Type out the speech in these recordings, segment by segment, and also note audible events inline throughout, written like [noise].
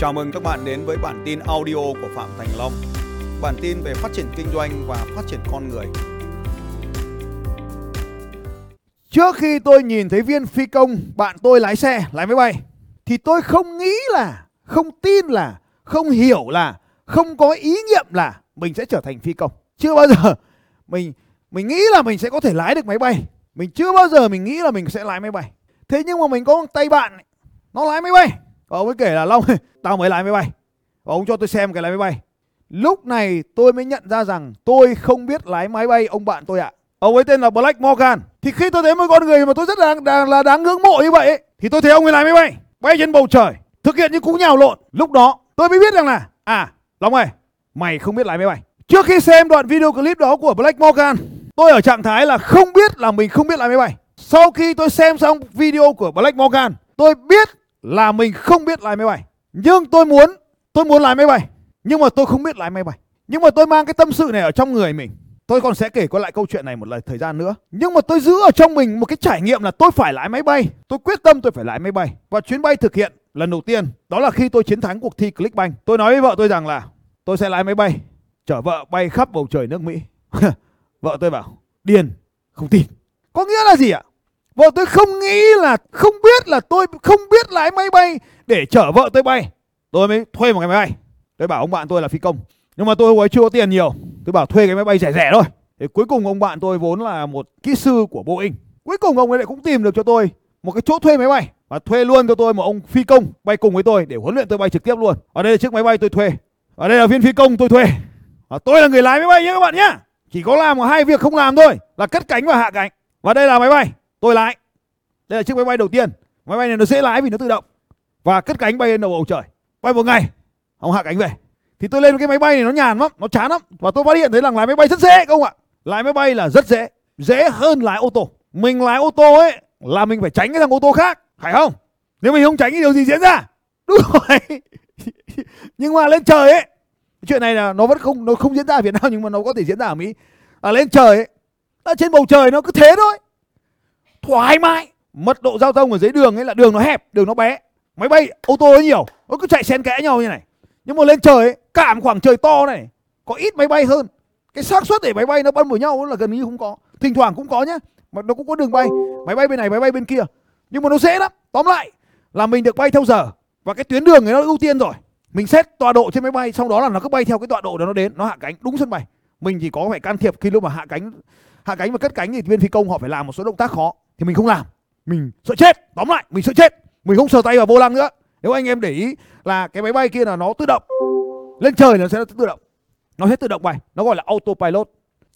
Chào mừng các bạn đến với bản tin audio của Phạm Thành Long. Bản tin về phát triển kinh doanh và phát triển con người. Trước khi tôi nhìn thấy viên phi công bạn tôi lái xe, lái máy bay thì tôi không nghĩ là, không tin là, không hiểu là, không có ý niệm là mình sẽ trở thành phi công. Chưa bao giờ [laughs] mình mình nghĩ là mình sẽ có thể lái được máy bay. Mình chưa bao giờ mình nghĩ là mình sẽ lái máy bay. Thế nhưng mà mình có một tay bạn nó lái máy bay. Và ông ấy kể là Long tao mới lái máy bay. Và ông cho tôi xem cái lái máy bay. Lúc này tôi mới nhận ra rằng tôi không biết lái máy bay ông bạn tôi ạ. Ông ấy tên là Black Morgan. Thì khi tôi thấy một con người mà tôi rất là đáng là đáng ngưỡng mộ như vậy ấy, thì tôi thấy ông ấy lái máy bay, bay trên bầu trời, thực hiện những cú nhào lộn. Lúc đó tôi mới biết rằng là à, Long ơi, mày không biết lái máy bay. Trước khi xem đoạn video clip đó của Black Morgan, tôi ở trạng thái là không biết là mình không biết lái máy bay. Sau khi tôi xem xong video của Black Morgan, tôi biết là mình không biết lái máy bay. Nhưng tôi muốn, tôi muốn lái máy bay. Nhưng mà tôi không biết lái máy bay. Nhưng mà tôi mang cái tâm sự này ở trong người mình. Tôi còn sẽ kể qua lại câu chuyện này một lần thời gian nữa. Nhưng mà tôi giữ ở trong mình một cái trải nghiệm là tôi phải lái máy bay. Tôi quyết tâm tôi phải lái máy bay. Và chuyến bay thực hiện lần đầu tiên đó là khi tôi chiến thắng cuộc thi Clickbank. Tôi nói với vợ tôi rằng là tôi sẽ lái máy bay chở vợ bay khắp bầu trời nước Mỹ. [laughs] vợ tôi bảo điên, không tin. Có nghĩa là gì ạ? Vợ tôi không nghĩ là, không biết là tôi, không biết lái máy bay để chở vợ tôi bay. Tôi mới thuê một cái máy bay. Tôi bảo ông bạn tôi là phi công. Nhưng mà tôi hồi ấy chưa có tiền nhiều. Tôi bảo thuê cái máy bay rẻ rẻ thôi. Thì cuối cùng ông bạn tôi vốn là một kỹ sư của Boeing. Cuối cùng ông ấy lại cũng tìm được cho tôi một cái chỗ thuê máy bay và thuê luôn cho tôi một ông phi công bay cùng với tôi để huấn luyện tôi bay trực tiếp luôn. Ở đây là chiếc máy bay tôi thuê. Ở đây là viên phi công tôi thuê. Và tôi là người lái máy bay nhé các bạn nhé. Chỉ có làm một hai việc không làm thôi là cất cánh và hạ cánh. Và đây là máy bay tôi lái. Đây là chiếc máy bay đầu tiên. Máy bay này nó dễ lái vì nó tự động. Và cất cánh bay lên đầu bầu trời. Bay một ngày, ông hạ cánh về. Thì tôi lên cái máy bay này nó nhàn lắm, nó chán lắm. Và tôi phát hiện thấy rằng lái máy bay rất dễ không ạ? Lái máy bay là rất dễ, dễ hơn lái ô tô. Mình lái ô tô ấy là mình phải tránh cái thằng ô tô khác, phải không? Nếu mình không tránh thì điều gì diễn ra? Đúng rồi. [laughs] nhưng mà lên trời ấy, chuyện này là nó vẫn không nó không diễn ra ở Việt Nam nhưng mà nó có thể diễn ra ở Mỹ. À lên trời ấy, ở trên bầu trời nó cứ thế thôi. Thoải mái. Mật độ giao thông ở dưới đường ấy là đường nó hẹp, đường nó bé. Máy bay, ô tô nó nhiều, nó cứ chạy xen kẽ nhau như này. Nhưng mà lên trời ấy, cả một khoảng trời to này, có ít máy bay hơn. Cái xác suất để máy bay nó bắn vào nhau là gần như không có. Thỉnh thoảng cũng có nhá, mà nó cũng có đường bay, máy bay bên này, máy bay bên kia. Nhưng mà nó dễ lắm. Tóm lại là mình được bay theo giờ và cái tuyến đường ấy nó ưu tiên rồi. Mình xét tọa độ trên máy bay, sau đó là nó cứ bay theo cái tọa độ đó nó đến, nó hạ cánh đúng sân bay. Mình chỉ có phải can thiệp khi lúc mà hạ cánh hạ cánh và cất cánh thì viên phi công họ phải làm một số động tác khó thì mình không làm. Mình sợ chết. Tóm lại, mình sợ chết. Mình không sờ tay vào vô lăng nữa. Nếu anh em để ý là cái máy bay kia là nó tự động. Lên trời nó sẽ tự động. Nó hết tự động bay. Nó gọi là autopilot.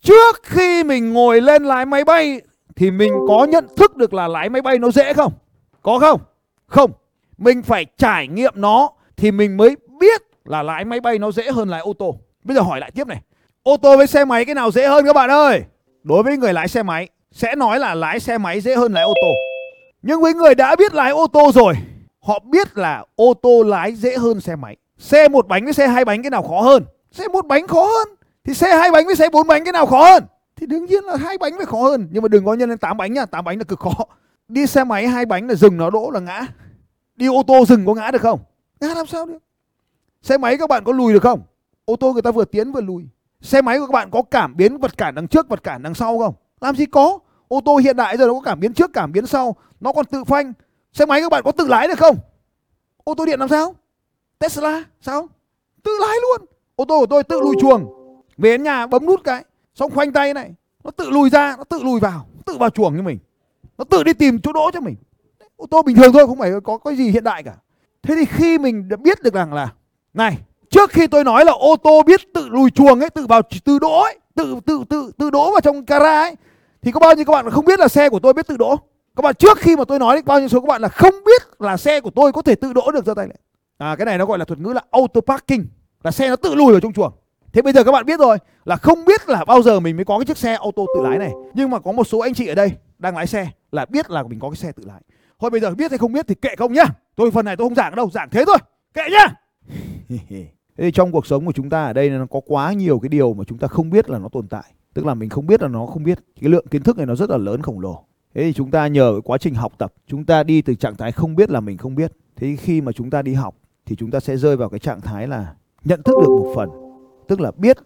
Trước khi mình ngồi lên lái máy bay thì mình có nhận thức được là lái máy bay nó dễ không? Có không? Không. Mình phải trải nghiệm nó thì mình mới biết là lái máy bay nó dễ hơn lái ô tô. Bây giờ hỏi lại tiếp này. Ô tô với xe máy cái nào dễ hơn các bạn ơi? Đối với người lái xe máy sẽ nói là lái xe máy dễ hơn lái ô tô. Nhưng với người đã biết lái ô tô rồi, họ biết là ô tô lái dễ hơn xe máy. Xe một bánh với xe hai bánh cái nào khó hơn? Xe một bánh khó hơn. Thì xe hai bánh với xe bốn bánh cái nào khó hơn? Thì đương nhiên là hai bánh phải khó hơn. Nhưng mà đừng có nhân lên tám bánh nha, tám bánh là cực khó. Đi xe máy hai bánh là dừng nó đỗ là ngã. Đi ô tô dừng có ngã được không? Ngã làm sao được? Xe máy các bạn có lùi được không? Ô tô người ta vừa tiến vừa lùi. Xe máy của các bạn có cảm biến vật cản đằng trước, vật cản đằng sau không? Làm gì có? Ô tô hiện đại giờ nó có cảm biến trước, cảm biến sau. Nó còn tự phanh. Xe máy các bạn có tự lái được không? Ô tô điện làm sao? Tesla, sao? Tự lái luôn. Ô tô của tôi tự lùi chuồng. Về đến nhà bấm nút cái. Xong khoanh tay này. Nó tự lùi ra, nó tự lùi vào. Tự vào chuồng cho mình. Nó tự đi tìm chỗ đỗ cho mình. Ô tô bình thường thôi, không phải có cái gì hiện đại cả. Thế thì khi mình đã biết được rằng là, này, trước khi tôi nói là ô tô biết tự lùi chuồng ấy, tự vào, tự đỗ ấy, tự tự tự tự đỗ vào trong gara ấy thì có bao nhiêu các bạn không biết là xe của tôi biết tự đỗ? Các bạn trước khi mà tôi nói bao nhiêu số các bạn là không biết là xe của tôi có thể tự đỗ được giơ tay lại à cái này nó gọi là thuật ngữ là auto parking, là xe nó tự lùi vào trong chuồng. Thế bây giờ các bạn biết rồi, là không biết là bao giờ mình mới có cái chiếc xe ô tô tự lái này. Nhưng mà có một số anh chị ở đây đang lái xe là biết là mình có cái xe tự lái. Thôi bây giờ biết hay không biết thì kệ không nhá. Tôi phần này tôi không giảng đâu, giảng thế thôi. Kệ nhá. [laughs] Thế trong cuộc sống của chúng ta ở đây nó có quá nhiều cái điều mà chúng ta không biết là nó tồn tại tức là mình không biết là nó không biết. Cái lượng kiến thức này nó rất là lớn khổng lồ. Thế thì chúng ta nhờ cái quá trình học tập, chúng ta đi từ trạng thái không biết là mình không biết. Thế khi mà chúng ta đi học thì chúng ta sẽ rơi vào cái trạng thái là nhận thức được một phần. Tức là biết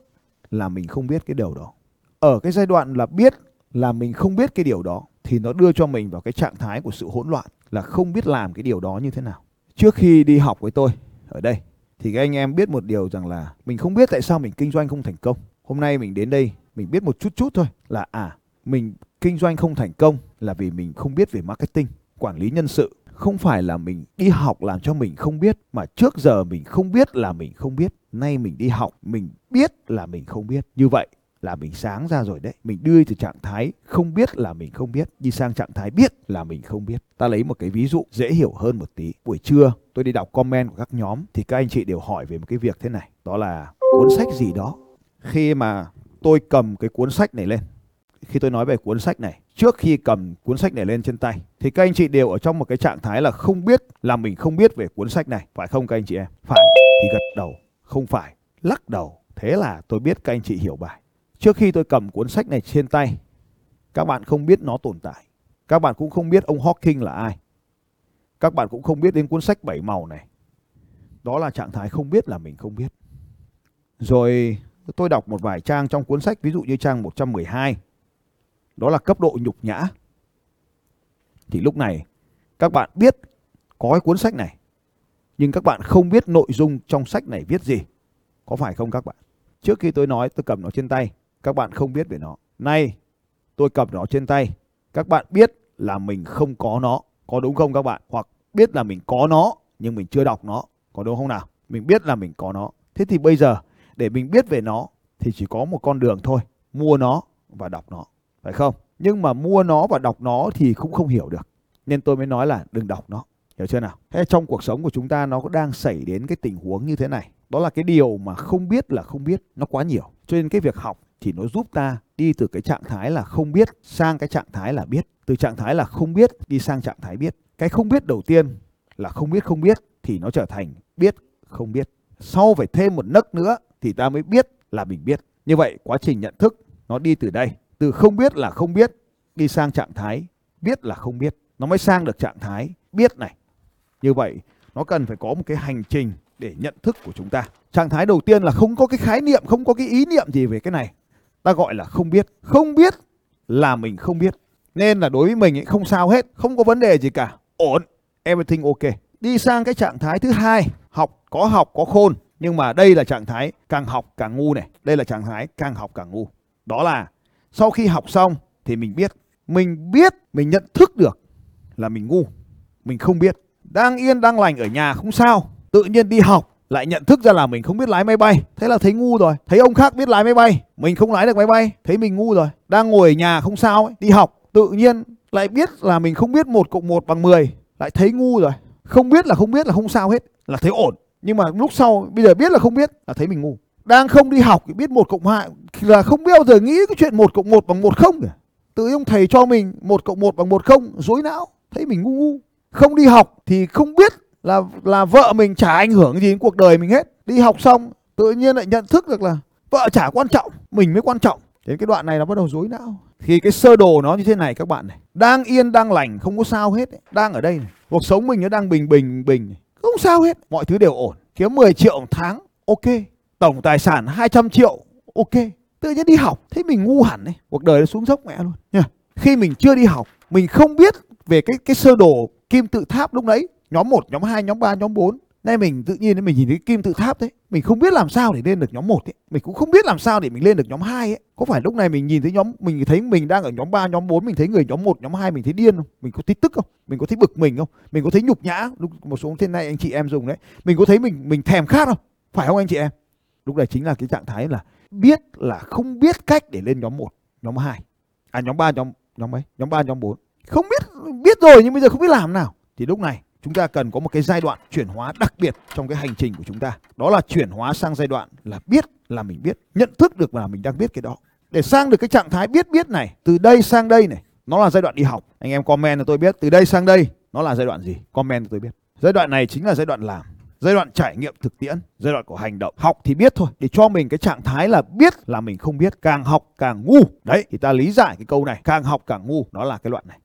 là mình không biết cái điều đó. Ở cái giai đoạn là biết là mình không biết cái điều đó thì nó đưa cho mình vào cái trạng thái của sự hỗn loạn là không biết làm cái điều đó như thế nào. Trước khi đi học với tôi, ở đây, thì các anh em biết một điều rằng là mình không biết tại sao mình kinh doanh không thành công. Hôm nay mình đến đây mình biết một chút chút thôi là à mình kinh doanh không thành công là vì mình không biết về marketing, quản lý nhân sự. Không phải là mình đi học làm cho mình không biết, mà trước giờ mình không biết là mình không biết. Nay mình đi học, mình biết là mình không biết. Như vậy là mình sáng ra rồi đấy. Mình đưa từ trạng thái không biết là mình không biết, đi sang trạng thái biết là mình không biết. Ta lấy một cái ví dụ dễ hiểu hơn một tí. Buổi trưa, tôi đi đọc comment của các nhóm thì các anh chị đều hỏi về một cái việc thế này. Đó là cuốn sách gì đó? Khi mà tôi cầm cái cuốn sách này lên. Khi tôi nói về cuốn sách này, trước khi cầm cuốn sách này lên trên tay, thì các anh chị đều ở trong một cái trạng thái là không biết, là mình không biết về cuốn sách này. Phải không các anh chị em? Phải. Thì gật đầu, không phải. Lắc đầu. Thế là tôi biết các anh chị hiểu bài. Trước khi tôi cầm cuốn sách này trên tay, các bạn không biết nó tồn tại. Các bạn cũng không biết ông Hawking là ai. Các bạn cũng không biết đến cuốn sách bảy màu này. Đó là trạng thái không biết là mình không biết. Rồi tôi đọc một vài trang trong cuốn sách, ví dụ như trang 112 đó là cấp độ nhục nhã. Thì lúc này, các bạn biết có cái cuốn sách này, nhưng các bạn không biết nội dung trong sách này viết gì. Có phải không các bạn? Trước khi tôi nói, tôi cầm nó trên tay, các bạn không biết về nó. Nay, tôi cầm nó trên tay, các bạn biết là mình không có nó. Có đúng không các bạn? Hoặc biết là mình có nó, nhưng mình chưa đọc nó. Có đúng không nào? Mình biết là mình có nó. Thế thì bây giờ để mình biết về nó thì chỉ có một con đường thôi, mua nó và đọc nó, phải không? Nhưng mà mua nó và đọc nó thì cũng không hiểu được. Nên tôi mới nói là đừng đọc nó, hiểu chưa nào? Thế trong cuộc sống của chúng ta nó đang xảy đến cái tình huống như thế này. Đó là cái điều mà không biết là không biết, nó quá nhiều. Cho nên cái việc học thì nó giúp ta đi từ cái trạng thái là không biết sang cái trạng thái là biết. Từ trạng thái là không biết đi sang trạng thái biết. Cái không biết đầu tiên là không biết không biết thì nó trở thành biết không biết. Sau phải thêm một nấc nữa thì ta mới biết là mình biết. Như vậy, quá trình nhận thức nó đi từ đây, từ không biết là không biết, đi sang trạng thái biết là không biết. Nó mới sang được trạng thái biết này. Như vậy, nó cần phải có một cái hành trình để nhận thức của chúng ta. Trạng thái đầu tiên là không có cái khái niệm, không có cái ý niệm gì về cái này. Ta gọi là không biết. Không biết là mình không biết. Nên là đối với mình ấy, không sao hết, không có vấn đề gì cả. Ổn, everything ok. Đi sang cái trạng thái thứ hai, học, có học, có khôn nhưng mà đây là trạng thái càng học càng ngu này. Đây là trạng thái càng học càng ngu. Đó là sau khi học xong thì mình biết mình biết mình nhận thức được là mình ngu mình không biết. Đang yên đang lành ở nhà không sao. Tự nhiên đi học lại nhận thức ra là mình không biết lái máy bay. Thế là thấy ngu rồi. Thấy ông khác biết lái máy bay. Mình không lái được máy bay. Thấy mình ngu rồi. Đang ngồi ở nhà không sao ấy, đi học. Tự nhiên lại biết là mình không biết một cộng một bằng 10 lại thấy ngu rồi. Không biết là không biết là không sao hết. Là thấy ổn nhưng mà lúc sau, bây giờ biết là không biết là thấy mình ngu. Đang không đi học thì biết một cộng hai, là không bao giờ nghĩ cái chuyện một cộng một bằng một không cả tự ông thầy cho mình một cộng một bằng một không, dối não, thấy mình ngu ngu. Không đi học thì không biết là là vợ mình chả ảnh hưởng gì đến cuộc đời mình hết. Đi học xong, tự nhiên lại nhận thức được là vợ chả quan trọng, mình mới quan trọng. Đến cái đoạn này nó bắt đầu dối não. Thì cái sơ đồ nó như thế này các bạn này. Đang yên, đang lành, không có sao hết đang ở đây này. cuộc sống mình nó đang bình bình bình không sao hết mọi thứ đều ổn. Kiếm 10 triệu một tháng ok. Tổng tài sản 200 triệu ok. Tự nhiên đi học thấy mình ngu hẳn ấy. cuộc đời nó xuống dốc mẹ luôn nha khi mình chưa đi học mình không biết về cái cái sơ đồ kim tự tháp lúc đấy nhóm 1, nhóm 2, nhóm 3, nhóm 4 Nay mình tự nhiên mình nhìn thấy kim tự tháp đấy Mình không biết làm sao để lên được nhóm 1 ấy. Mình cũng không biết làm sao để mình lên được nhóm 2 ấy. Có phải lúc này mình nhìn thấy nhóm Mình thấy mình đang ở nhóm 3, nhóm 4 Mình thấy người nhóm 1, nhóm 2 mình thấy điên không? Mình có thấy tức không? Mình có thấy bực mình không? Mình có thấy nhục nhã lúc Một số thế này anh chị em dùng đấy. Mình có thấy mình mình thèm khát không? Phải không anh chị em? Lúc này chính là cái trạng thái là Biết là không biết cách để lên nhóm 1, nhóm 2 À nhóm 3, nhóm nhóm mấy? Nhóm 3, nhóm 4 Không biết Biết rồi nhưng bây giờ không biết làm nào. Thì lúc này chúng ta cần có một cái giai đoạn chuyển hóa đặc biệt trong cái hành trình của chúng ta. Đó là chuyển hóa sang giai đoạn là biết là mình biết, nhận thức được là mình đang biết cái đó. Để sang được cái trạng thái biết biết này, từ đây sang đây này, nó là giai đoạn đi học. Anh em comment cho tôi biết, từ đây sang đây, nó là giai đoạn gì? Comment cho tôi biết. Giai đoạn này chính là giai đoạn làm, giai đoạn trải nghiệm thực tiễn, giai đoạn của hành động. Học thì biết thôi, để cho mình cái trạng thái là biết là mình không biết, càng học càng ngu. Đấy, thì ta lý giải cái câu này, càng học càng ngu đó là cái đoạn này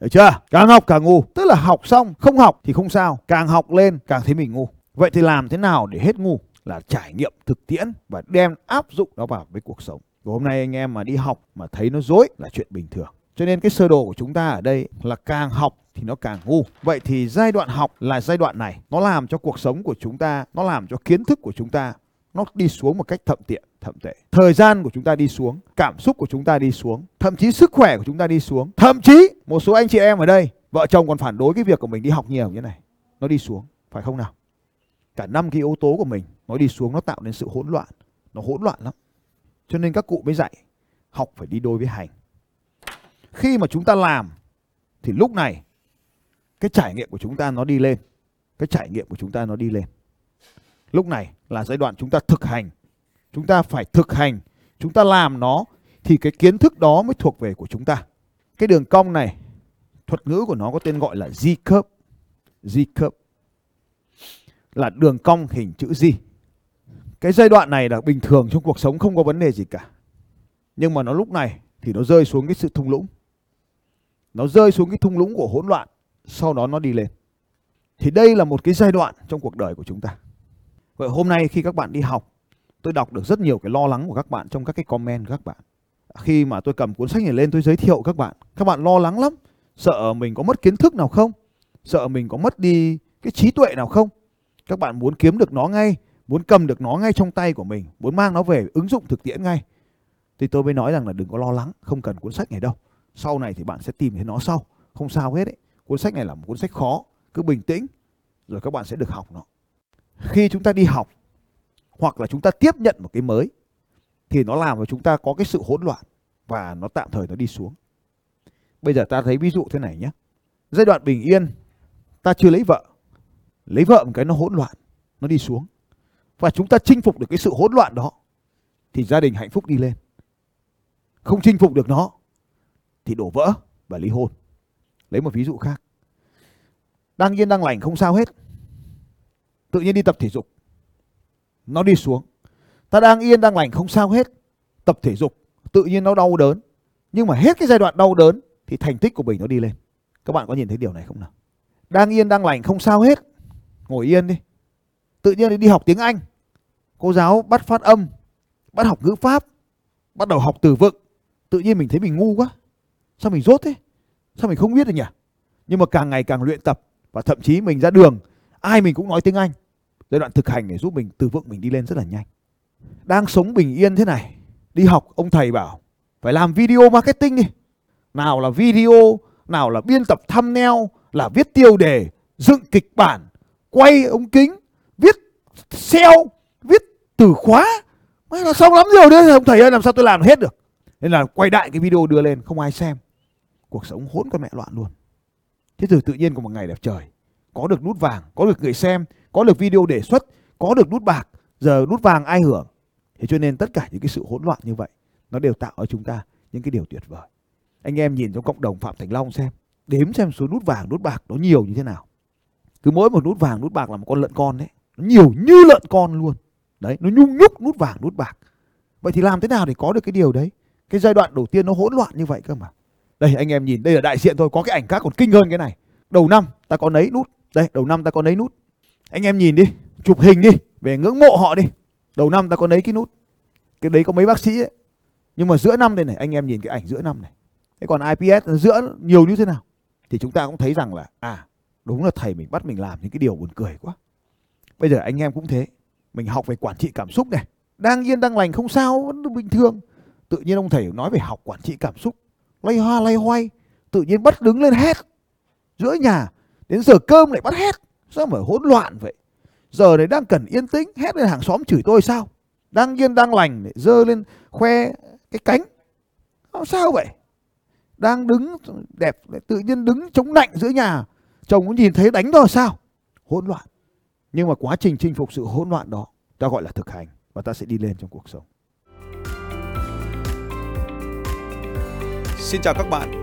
được chưa càng học càng ngu tức là học xong không học thì không sao càng học lên càng thấy mình ngu Vậy thì làm thế nào để hết ngu? Là trải nghiệm thực tiễn và đem áp dụng nó vào với cuộc sống. Và hôm nay anh em mà đi học mà thấy nó dối là chuyện bình thường. Cho nên cái sơ đồ của chúng ta ở đây là càng học thì nó càng ngu. Vậy thì giai đoạn học là giai đoạn này, nó làm cho cuộc sống của chúng ta, nó làm cho kiến thức của chúng ta nó đi xuống một cách thậm tiện, thậm tệ. Thời gian của chúng ta đi xuống, cảm xúc của chúng ta đi xuống, thậm chí sức khỏe của chúng ta đi xuống. Thậm chí một số anh chị em ở đây, vợ chồng còn phản đối cái việc của mình đi học nhiều như này. Nó đi xuống, phải không nào? Cả năm cái yếu tố của mình nó đi xuống nó tạo nên sự hỗn loạn. Nó hỗn loạn lắm. Cho nên các cụ mới dạy học phải đi đôi với hành. Khi mà chúng ta làm thì lúc này cái trải nghiệm của chúng ta nó đi lên. Cái trải nghiệm của chúng ta nó đi lên. Lúc này là giai đoạn chúng ta thực hành. Chúng ta phải thực hành, chúng ta làm nó thì cái kiến thức đó mới thuộc về của chúng ta. Cái đường cong này, thuật ngữ của nó có tên gọi là Z curve. Z curve là đường cong hình chữ Z. Cái giai đoạn này là bình thường trong cuộc sống không có vấn đề gì cả. Nhưng mà nó lúc này thì nó rơi xuống cái sự thung lũng. Nó rơi xuống cái thung lũng của hỗn loạn, sau đó nó đi lên. Thì đây là một cái giai đoạn trong cuộc đời của chúng ta. Vậy hôm nay khi các bạn đi học, tôi đọc được rất nhiều cái lo lắng của các bạn trong các cái comment của các bạn. Khi mà tôi cầm cuốn sách này lên tôi giới thiệu các bạn, các bạn lo lắng lắm, sợ mình có mất kiến thức nào không? Sợ mình có mất đi cái trí tuệ nào không? Các bạn muốn kiếm được nó ngay, muốn cầm được nó ngay trong tay của mình, muốn mang nó về ứng dụng thực tiễn ngay. Thì tôi mới nói rằng là đừng có lo lắng, không cần cuốn sách này đâu. Sau này thì bạn sẽ tìm thấy nó sau, không sao hết ấy. Cuốn sách này là một cuốn sách khó, cứ bình tĩnh rồi các bạn sẽ được học nó khi chúng ta đi học hoặc là chúng ta tiếp nhận một cái mới thì nó làm cho chúng ta có cái sự hỗn loạn và nó tạm thời nó đi xuống. Bây giờ ta thấy ví dụ thế này nhé. Giai đoạn bình yên ta chưa lấy vợ. Lấy vợ một cái nó hỗn loạn, nó đi xuống. Và chúng ta chinh phục được cái sự hỗn loạn đó thì gia đình hạnh phúc đi lên. Không chinh phục được nó thì đổ vỡ và ly hôn. Lấy một ví dụ khác. Đang yên đang lành không sao hết tự nhiên đi tập thể dục. Nó đi xuống. Ta đang yên, đang lành, không sao hết. Tập thể dục, tự nhiên nó đau đớn. Nhưng mà hết cái giai đoạn đau đớn thì thành tích của mình nó đi lên. Các bạn có nhìn thấy điều này không nào? Đang yên, đang lành, không sao hết. Ngồi yên đi. Tự nhiên đi học tiếng anh. Cô giáo bắt phát âm, bắt học ngữ pháp, bắt đầu học từ vựng. Tự nhiên mình thấy mình ngu quá. Sao mình dốt thế? Sao mình không biết được nhỉ? Nhưng mà càng ngày càng luyện tập và thậm chí mình ra đường ai mình cũng nói tiếng Anh. Giai đoạn thực hành để giúp mình, từ vựng mình đi lên rất là nhanh. Đang sống bình yên thế này, đi học, ông thầy bảo, phải làm video marketing đi. Nào là video, nào là biên tập thumbnail, là viết tiêu đề, dựng kịch bản, quay ống kính, viết SEO viết từ khóa. Mới là xong lắm rồi đấy, ông thầy ơi, làm sao tôi làm hết được? Nên là quay đại cái video đưa lên, không ai xem. Cuộc sống hỗn con mẹ loạn luôn. Thế rồi tự nhiên có một ngày đẹp trời có được nút vàng, có được người xem, có được video đề xuất, có được nút bạc, giờ nút vàng ai hưởng? Thế cho nên tất cả những cái sự hỗn loạn như vậy, nó đều tạo ở chúng ta những cái điều tuyệt vời. Anh em nhìn trong cộng đồng phạm thành long xem, đếm xem số nút vàng, nút bạc nó nhiều như thế nào. Cứ mỗi một nút vàng, nút bạc là một con lợn con đấy. Nó nhiều như lợn con luôn. Đấy, nó nhung nhúc nút vàng, nút bạc. Vậy thì làm thế nào để có được cái điều đấy? Cái giai đoạn đầu tiên nó hỗn loạn như vậy cơ mà. Đây, anh em nhìn, đây là đại diện thôi, có cái ảnh khác còn kinh hơn cái này. Đầu năm, ta có nấy nút đây, đầu năm ta có nấy nút. Anh em nhìn đi, chụp hình đi, về ngưỡng mộ họ đi. Đầu năm ta có nấy cái nút. Cái đấy có mấy bác sĩ ấy. Nhưng mà giữa năm đây này, anh em nhìn cái ảnh giữa năm này. Thế còn IPS giữa nhiều như thế nào? Thì chúng ta cũng thấy rằng là à đúng là thầy mình bắt mình làm những cái điều buồn cười quá. Bây giờ anh em cũng thế. Mình học về quản trị cảm xúc này. Đang yên, đang lành, không sao, vẫn bình thường. Tự nhiên ông thầy nói về học quản trị cảm xúc. Lay hoa, lay hoay. Tự nhiên bắt đứng lên hét giữa nhà đến giờ cơm lại bắt hét. Sao mà hỗn loạn vậy? Giờ này đang cần yên tĩnh, hét lên hàng xóm chửi tôi sao? Đang yên, đang lành để dơ lên khoe cái cánh. Sao vậy? Đang đứng đẹp lại tự nhiên đứng chống lạnh giữa nhà. Chồng cũng nhìn thấy đánh rồi sao? Hỗn loạn. Nhưng mà quá trình chinh phục sự hỗn loạn đó, ta gọi là thực hành và ta sẽ đi lên trong cuộc sống. Xin chào các bạn